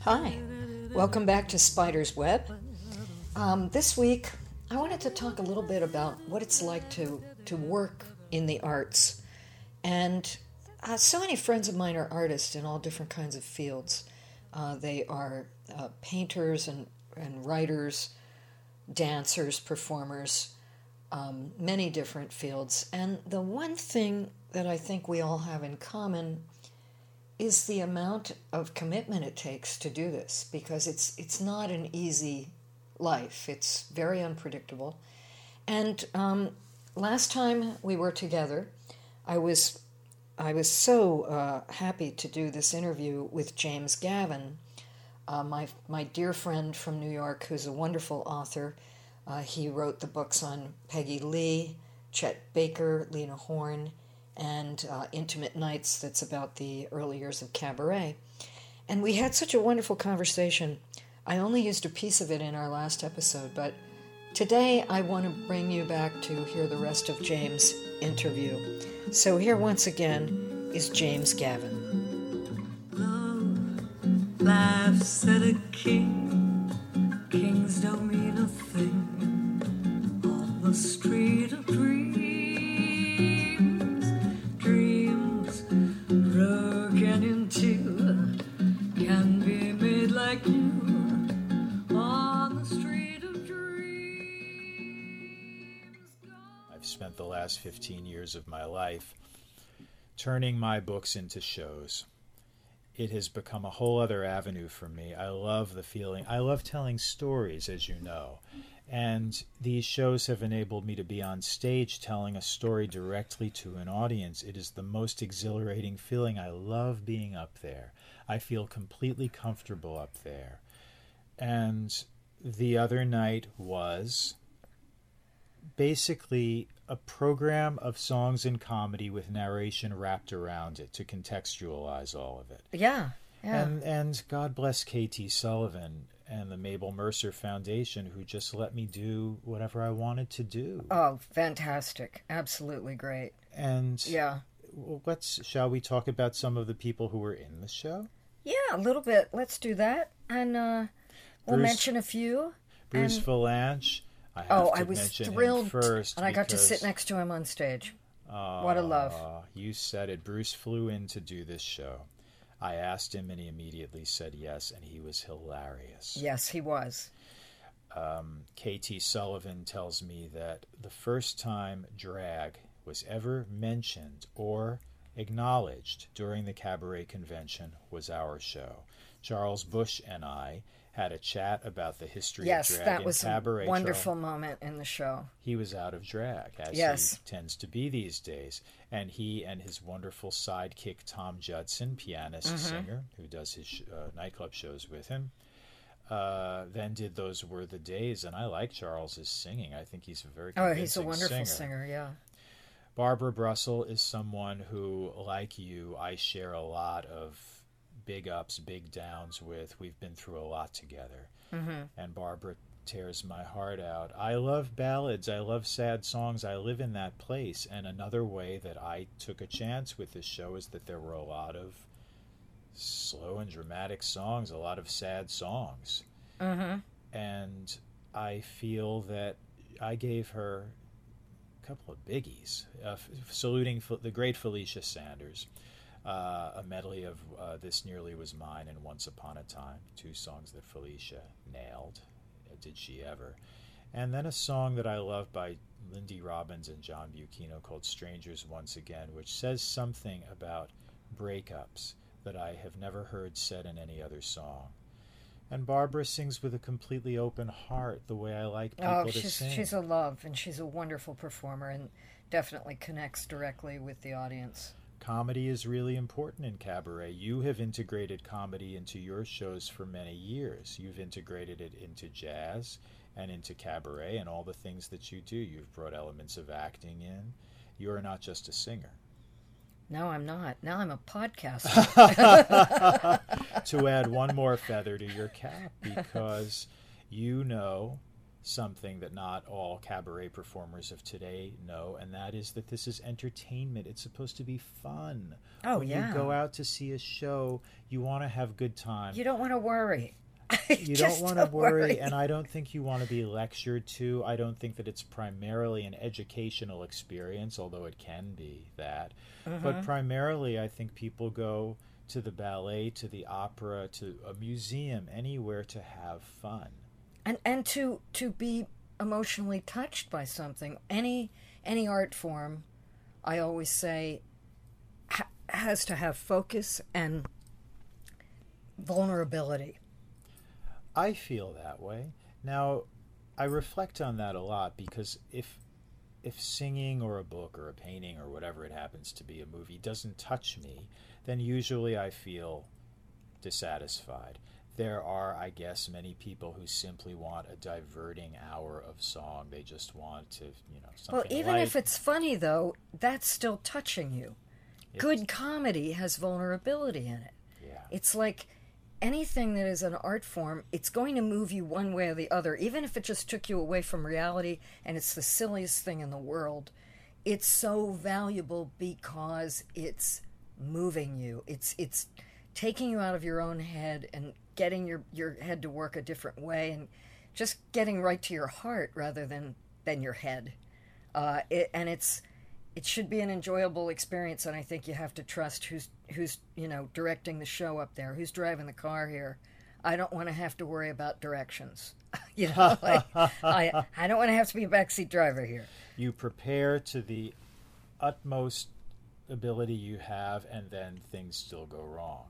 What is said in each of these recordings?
Hi, welcome back to Spider's Web. Um, this week, I wanted to talk a little bit about what it's like to, to work in the arts. And uh, so many friends of mine are artists in all different kinds of fields. Uh, they are uh, painters and, and writers, dancers, performers, um, many different fields. And the one thing that I think we all have in common is the amount of commitment it takes to do this because it's it's not an easy life. It's very unpredictable. And um, last time we were together, I was I was so uh, happy to do this interview with James Gavin, uh, my my dear friend from New York, who's a wonderful author. Uh, he wrote the books on Peggy Lee, Chet Baker, Lena Horne, and uh, Intimate Nights. That's about the early years of cabaret, and we had such a wonderful conversation. I only used a piece of it in our last episode, but today I want to bring you back to hear the rest of James' interview. So here once again is James Gavin. Love laughs at a king. Kings don't mean street of dreams. Dreams broken into can be made like you on the street of dreams. I've spent the last 15 years of my life turning my books into shows. It has become a whole other avenue for me. I love the feeling. I love telling stories, as you know. And these shows have enabled me to be on stage telling a story directly to an audience. It is the most exhilarating feeling. I love being up there. I feel completely comfortable up there. And the other night was basically a program of songs and comedy with narration wrapped around it to contextualize all of it. Yeah, yeah. And and God bless KT Sullivan and the Mabel Mercer Foundation who just let me do whatever I wanted to do. oh, fantastic! Absolutely great. And Yeah, let's shall we talk about some of the people who were in the show? yeah. A little bit. Let's do that, and uh, we'll Bruce- mention a few. Bruce And- Vilanch. I have Oh, I was thrilled, first and I got to sit next to him on stage. What a love. You said it. Bruce flew in to do this show. I asked him, and he immediately said yes, and he was hilarious. Yes, he was. Um, KT Sullivan tells me that the first time drag was ever mentioned or acknowledged during the cabaret convention was our show. Charles Busch and I had a chat about the history Yes, of drag that was a wonderful moment in the show. he was out of drag, as Yes. he tends to be these days. And he and his wonderful sidekick, Tom Judson, pianist, Mm-hmm. singer, who does his sh- uh, nightclub shows with him, uh, then did Those Were the Days. And I like Charles's singing. I think he's a very Oh, he's a wonderful singer. singer. Yeah. Barbara Brussell is someone who, like you, I share a lot of big ups, big downs with. We've been through a lot together. Mm-hmm. And Barbara tears my heart out. I love ballads. I love sad songs. I live in that place. And another way that I took a chance with this show is that there were a lot of slow and dramatic songs, a lot of sad songs. Mm-hmm. And I feel that I gave her a couple of biggies, uh, f- saluting the great Felicia Sanders, uh, a medley of uh, This Nearly Was Mine and Once Upon a Time, two songs that Felicia nailed. Uh, Did she ever? And then a song that I love by Lindy Robbins and John Bucchino called Strangers Once Again, which says something about breakups that I have never heard said in any other song. And Barbara sings with a completely open heart, the way I like people Oh, to sing. she's a love, and she's a wonderful performer, and definitely connects directly with the audience. Comedy is really important in cabaret. You have integrated comedy into your shows for many years. You've integrated it into jazz and into cabaret and all the things that you do. You've brought elements of acting in. You are not just a singer. No, I'm not. Now I'm a podcaster. to add one more feather to your cap because you know something that not all cabaret performers of today know, and that is that this is entertainment. It's supposed to be fun. Oh, when yeah. you go out to see a show, you want to have good time. You don't want to worry. you don't want to worry, and I don't think you want to be lectured to. I don't think that it's primarily an educational experience, although it can be that. But Mm-hmm. primarily, I think people go to the ballet, to the opera, to a museum, anywhere to have fun. And and to to be emotionally touched by something any any art form i always say ha- has to have focus and vulnerability I feel that way. Now, I reflect on that a lot because if if singing or a book or a painting or whatever it happens to be a movie doesn't touch me, then usually I feel dissatisfied. There are, I guess, many people who simply want a diverting hour of song. They just want to, you know, well even light. if it's funny though that's still touching you It's- good comedy has vulnerability in it yeah. It's like anything that is an art form, it's going to move you one way or the other, even if it just took you away from reality and it's the silliest thing in the world. It's so valuable because it's moving you. It's it's taking you out of your own head and getting your, your head to work a different way and just getting right to your heart rather than than your head. Uh, it, and it's it should be an enjoyable experience and i think you have to trust who's who's you know directing the show up there who's driving the car here i don't want to have to worry about directions you know i i don't want to have to be a backseat driver here you prepare to the utmost ability you have, and then things still go wrong.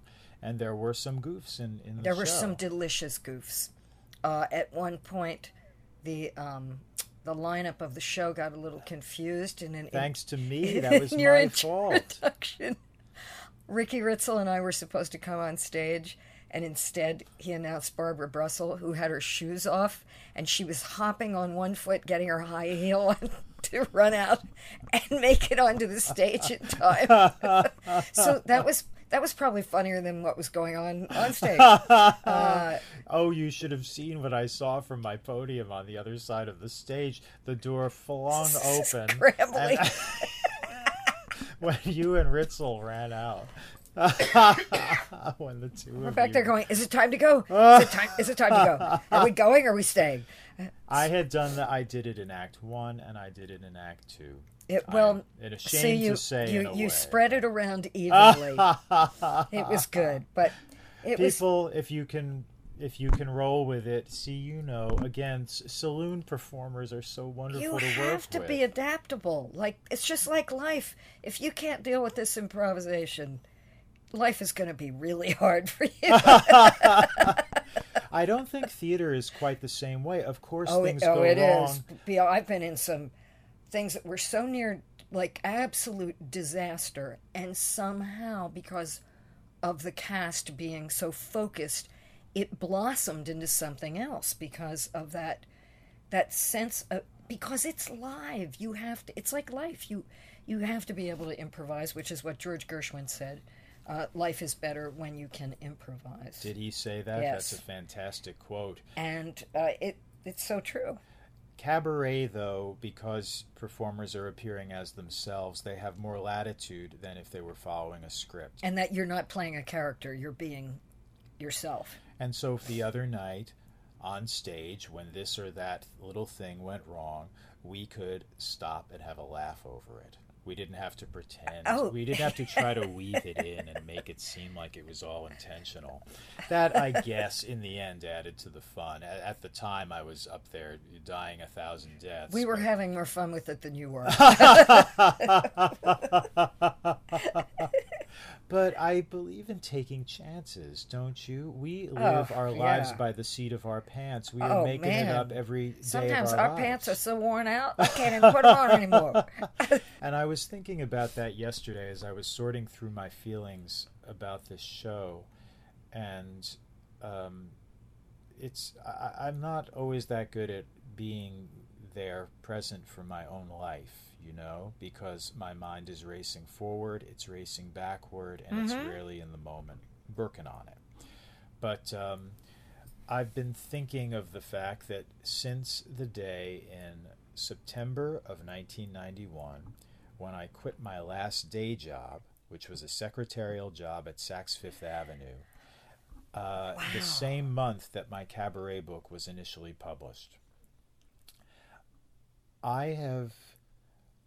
And there were some goofs in, in the there were some delicious goofs uh, at one point the um the lineup of the show got a little confused and in, Thanks to me, that was your my fault. introduction, Ricky Ritzel and I were supposed to come on stage, and instead he announced Barbara Brussell, who had her shoes off, and she was hopping on one foot, getting her high heel on to run out and make it onto the stage in time. so that was that was probably funnier than what was going on on stage. Uh, oh, you should have seen what I saw from my podium on the other side of the stage. The door flung open Scrambling. when you and Ritzel ran out. when the 2 We're of back you. there going, is it time to go? Is it time, is it time to go? Are we going or are we staying? I had done that. I did it in Act One, and I did it in Act Two. It, well, I'm ashamed see, you, to say you, you spread it around evenly. it was good, but it was People, if you can, if you can roll with it, see, you know, again, saloon performers are so wonderful you to work have to be adaptable. Like it's just like life. If you can't deal with this improvisation, life is going to be really hard for you. I don't think theater is quite the same way. Of course, oh, things it, oh, go it wrong. is. I've been in some things that were so near like absolute disaster, and somehow because of the cast being so focused, it blossomed into something else because of that that sense of because it's live. You have to. It's like life. You you have to be able to improvise, which is what George Gershwin said. Uh, life is better when you can improvise, Did he say that? Yes. That's a fantastic quote. and uh, it it's so true. Cabaret, though, because performers are appearing as themselves, they have more latitude than if they were following a script. and that you're not playing a character you're being yourself And so the other night on stage, when this or that little thing went wrong, we could stop and have a laugh over it. We didn't have to pretend. Oh. We didn't have to try to weave it in and make it seem like it was all intentional. That, I guess, in the end added to the fun. At, at the time, I was up there dying a thousand deaths. we were but- having more fun with it than you were But I believe in taking chances, don't you? We live Oh, our lives by the seat of our pants. We Oh, are making man. it up every day sometimes our, our, pants are so worn out i can't even put them on anymore And I was thinking about that yesterday as I was sorting through my feelings about this show, and um, it's I, I'm not always that good at being there, present for my own life. You know, because my mind is racing forward, it's racing backward, and it's rarely in the moment. Working on it, but um, I've been thinking of the fact that since the day in September of 1991, when I quit my last day job, which was a secretarial job at Saks Fifth Avenue, uh, the same month that my cabaret book was initially published. I have,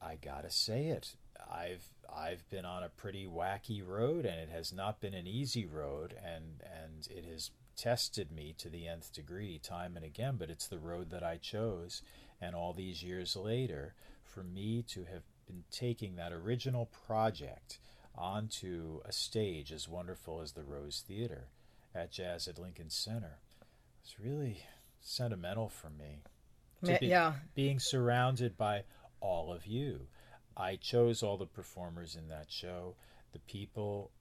I gotta say it, I've I've been on a pretty wacky road, and it has not been an easy road, and and it has tested me to the nth degree time and again. But it's the road that I chose, and all these years later, for me to have been taking that original project onto a stage as wonderful as the Rose Theater at Jazz at Lincoln Center, it's really sentimental for me. To be- yeah. being surrounded by all of you. I chose all the performers in that show. The people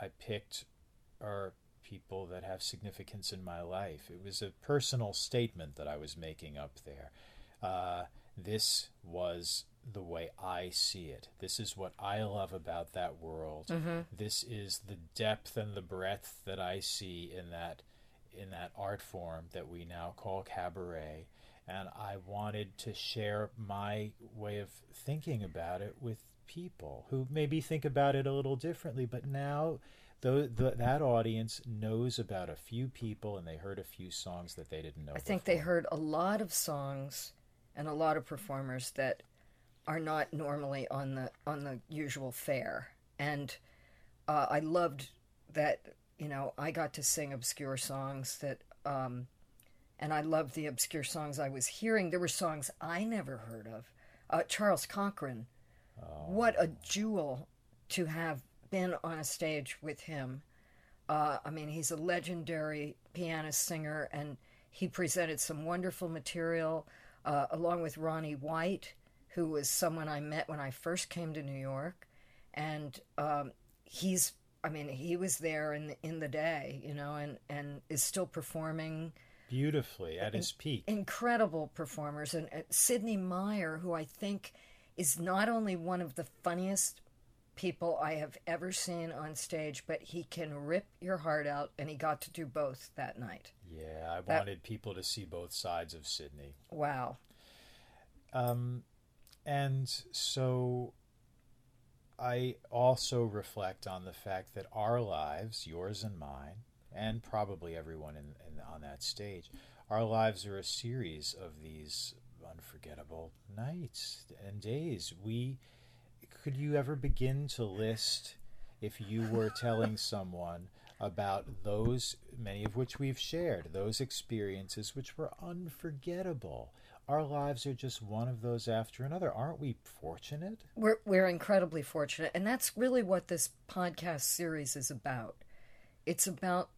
I picked are people that have significance in my life. It was a personal statement that I was making up there. Uh, this was the way I see it. This is what I love about that world. This is the depth and the breadth that I see in that in that art form that we now call cabaret. And I wanted to share my way of thinking about it with people who maybe think about it a little differently, but now though the, that audience knows about a few people and they heard a few songs that they didn't know. I think they heard a lot of songs and a lot of performers that are not normally on the on the usual fare. And uh, I loved that you know I got to sing obscure songs that, um, and I loved the obscure songs I was hearing. There were songs I never heard of. Uh, Charles Cochran, what a jewel to have been on a stage with him. Uh, I mean, he's a legendary pianist singer, and he presented some wonderful material uh, along with Ronny Whyte, who was someone I met when I first came to New York. And um, he's, I mean, he was there in the, in the day, you know, and, and is still performing beautifully at his peak. incredible performers and uh, Sidney Myer, who I think is not only one of the funniest people I have ever seen on stage, but he can rip your heart out, and he got to do both that night. Yeah, I That- wanted people to see both sides of Sidney. Wow. Um, and so I also reflect on the fact that our lives, yours and mine, and probably everyone in, in on that stage, our lives are a series of these unforgettable nights and days. We could you ever begin to list if you were telling someone about those many of which we've shared those experiences which were unforgettable? Our lives are just one of those after another. Aren't we fortunate? We're, we're incredibly fortunate, and that's really what this podcast series is about. It's about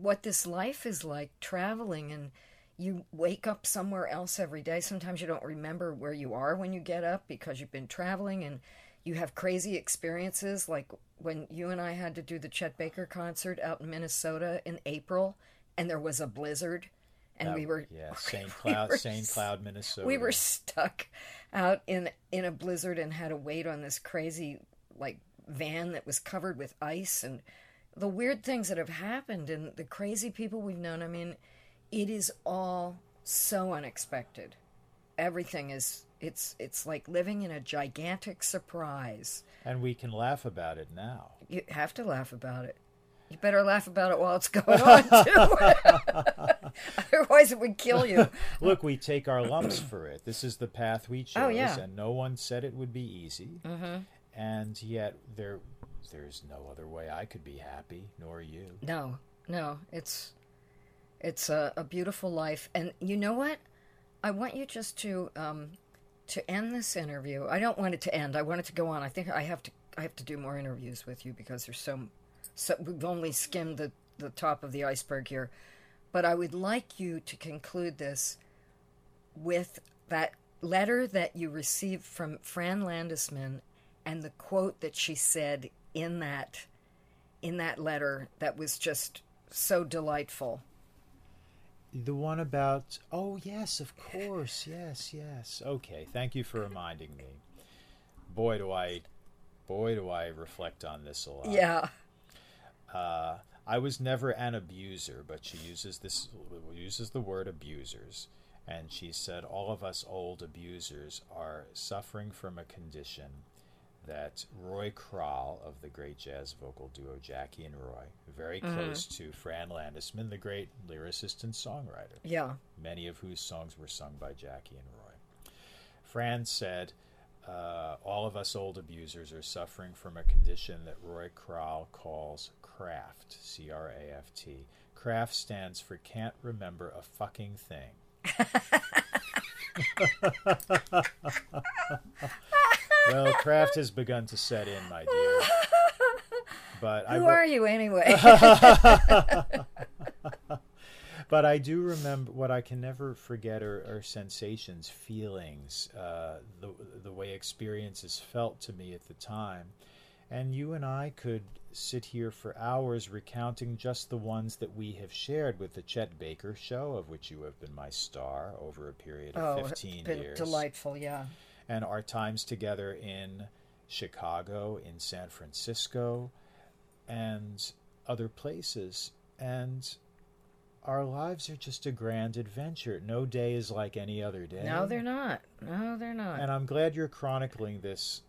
what this life is like traveling and you wake up somewhere else every day. Sometimes you don't remember where you are when you get up because you've been traveling and you have crazy experiences like when you and I had to do the Chet Baker concert out in Minnesota in April and there was a blizzard and That- we were yeah st we cloud were st cloud minnesota we were stuck out in in a blizzard and had to wait on this crazy like van that was covered with ice and the weird things that have happened and the crazy people we've known. I mean, it is all so unexpected. Everything is it's it's like living in a gigantic surprise. and we can laugh about it now You have to laugh about it. You better laugh about it while it's going on too. Otherwise, it would kill you. look we take our lumps for it this is the path we chose Oh, yeah. and no one said it would be easy mm-hmm. and yet there there's no other way i could be happy nor you No, no, it's it's a, a beautiful life, and you know what? I want you just to um, to end this interview. I don't want it to end. I want it to go on. I think I have to I have to do more interviews with you because there's so so we've only skimmed the the top of the iceberg here. But I would like you to conclude this with that letter that you received from Fran Landesman and the quote that she said in that in that letter that was just so delightful. The one about oh yes, of course, yes, yes. Okay, thank you for reminding me. Boy, do I, boy, do I reflect on this a lot. Yeah. Uh, I was never an abuser, but she uses this uses the word abusers, and she said all of us old abusers are suffering from a condition that Roy Kral of the great jazz vocal duo Jackie and Roy, very Mm-hmm. close to Fran Landesman, the great lyricist and songwriter, Yeah. many of whose songs were sung by Jackie and Roy. Fran said, uh, All of us old abusers are suffering from a condition that Roy Kral calls craft, C R A F T. Craft stands for can't remember a fucking thing. well, craft has begun to set in, my dear. But Who are you anyway? but I do remember what I can never forget are, are sensations, feelings, uh, the the way experiences felt to me at the time. And you and I could sit here for hours recounting just the ones that we have shared with the Chet Baker show, of which you have been my star over a period of oh, 15 been years delightful. Yeah. And our times together in Chicago, in San Francisco, and other places. And our lives are just a grand adventure. No day is like any other day. No, they're not. No, they're not. And I'm glad you're chronicling this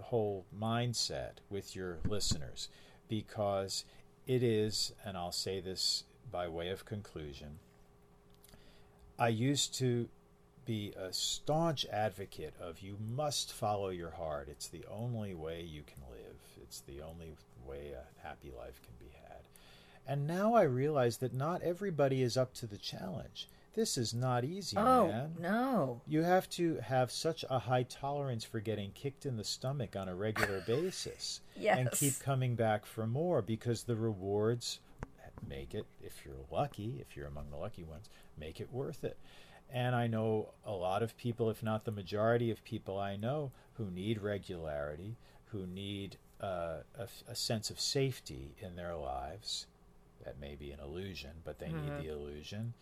whole mindset with your listeners because it is, and I'll say this by way of conclusion, I used to be a staunch advocate of you must follow your heart. It's the only way you can live. It's the only way a happy life can be had. And now I realize that not everybody is up to the challenge. This is not easy, oh man. no. You have to have such a high tolerance for getting kicked in the stomach on a regular basis and keep coming back for more because the rewards make it, if you're lucky, if you're among the lucky ones, make it worth it. And I know a lot of people, if not the majority of people I know, who need regularity, who need uh, a, a sense of safety in their lives. That may be an illusion, but they Mm-hmm. need the illusion.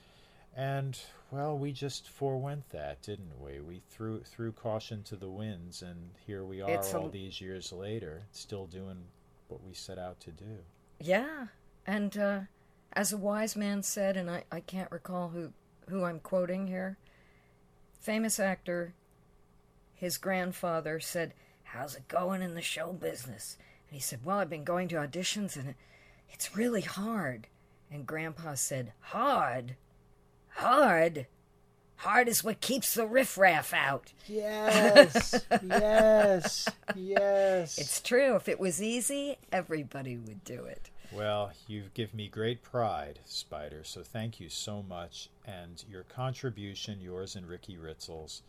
And well, we just forewent that, didn't we? We threw threw caution to the winds, and here we are, It's a- all these years later, still doing what we set out to do. Yeah, and uh, as a wise man said, and I, I can't recall who who I'm quoting here. Famous actor, his grandfather said, "How's it going in the show business?" And he said, "Well, I've been going to auditions, and it's really hard." And Grandpa said, "Hard, hard, hard is what keeps the riffraff out." Yes, yes, yes. It's true. If it was easy, everybody would do it. Well, you've given me great pride, Spider, so thank you so much. And your contribution, yours and Ricky Ritzel's,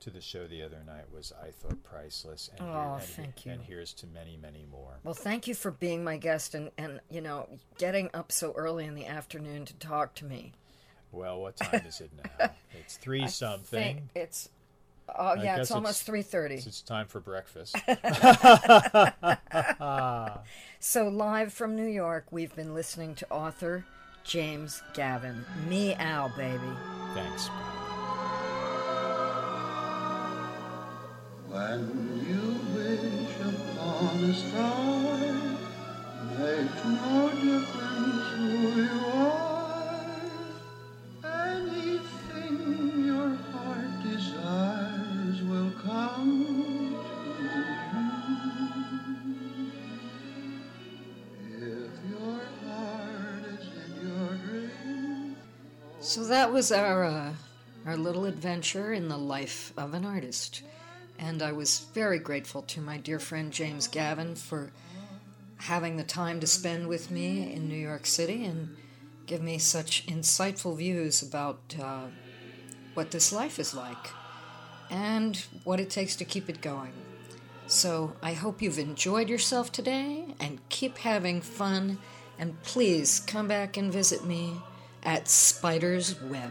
to the show the other night was, I thought, priceless. And, Oh, and, thank you. And here's to many, many more. Well, thank you for being my guest and, and you know, getting up so early in the afternoon to talk to me. Well, what time is it now? It's three I something. think it's oh I yeah, it's almost three thirty. It's time for breakfast. So live from New York, we've been listening to author James Gavin. Meow, baby. Thanks. When So that was our uh, our little adventure in the life of an artist, and I was very grateful to my dear friend James Gavin for having the time to spend with me in New York City and give me such insightful views about uh, what this life is like and what it takes to keep it going. So I hope you've enjoyed yourself today and keep having fun. And please come back and visit me at Spider's Web.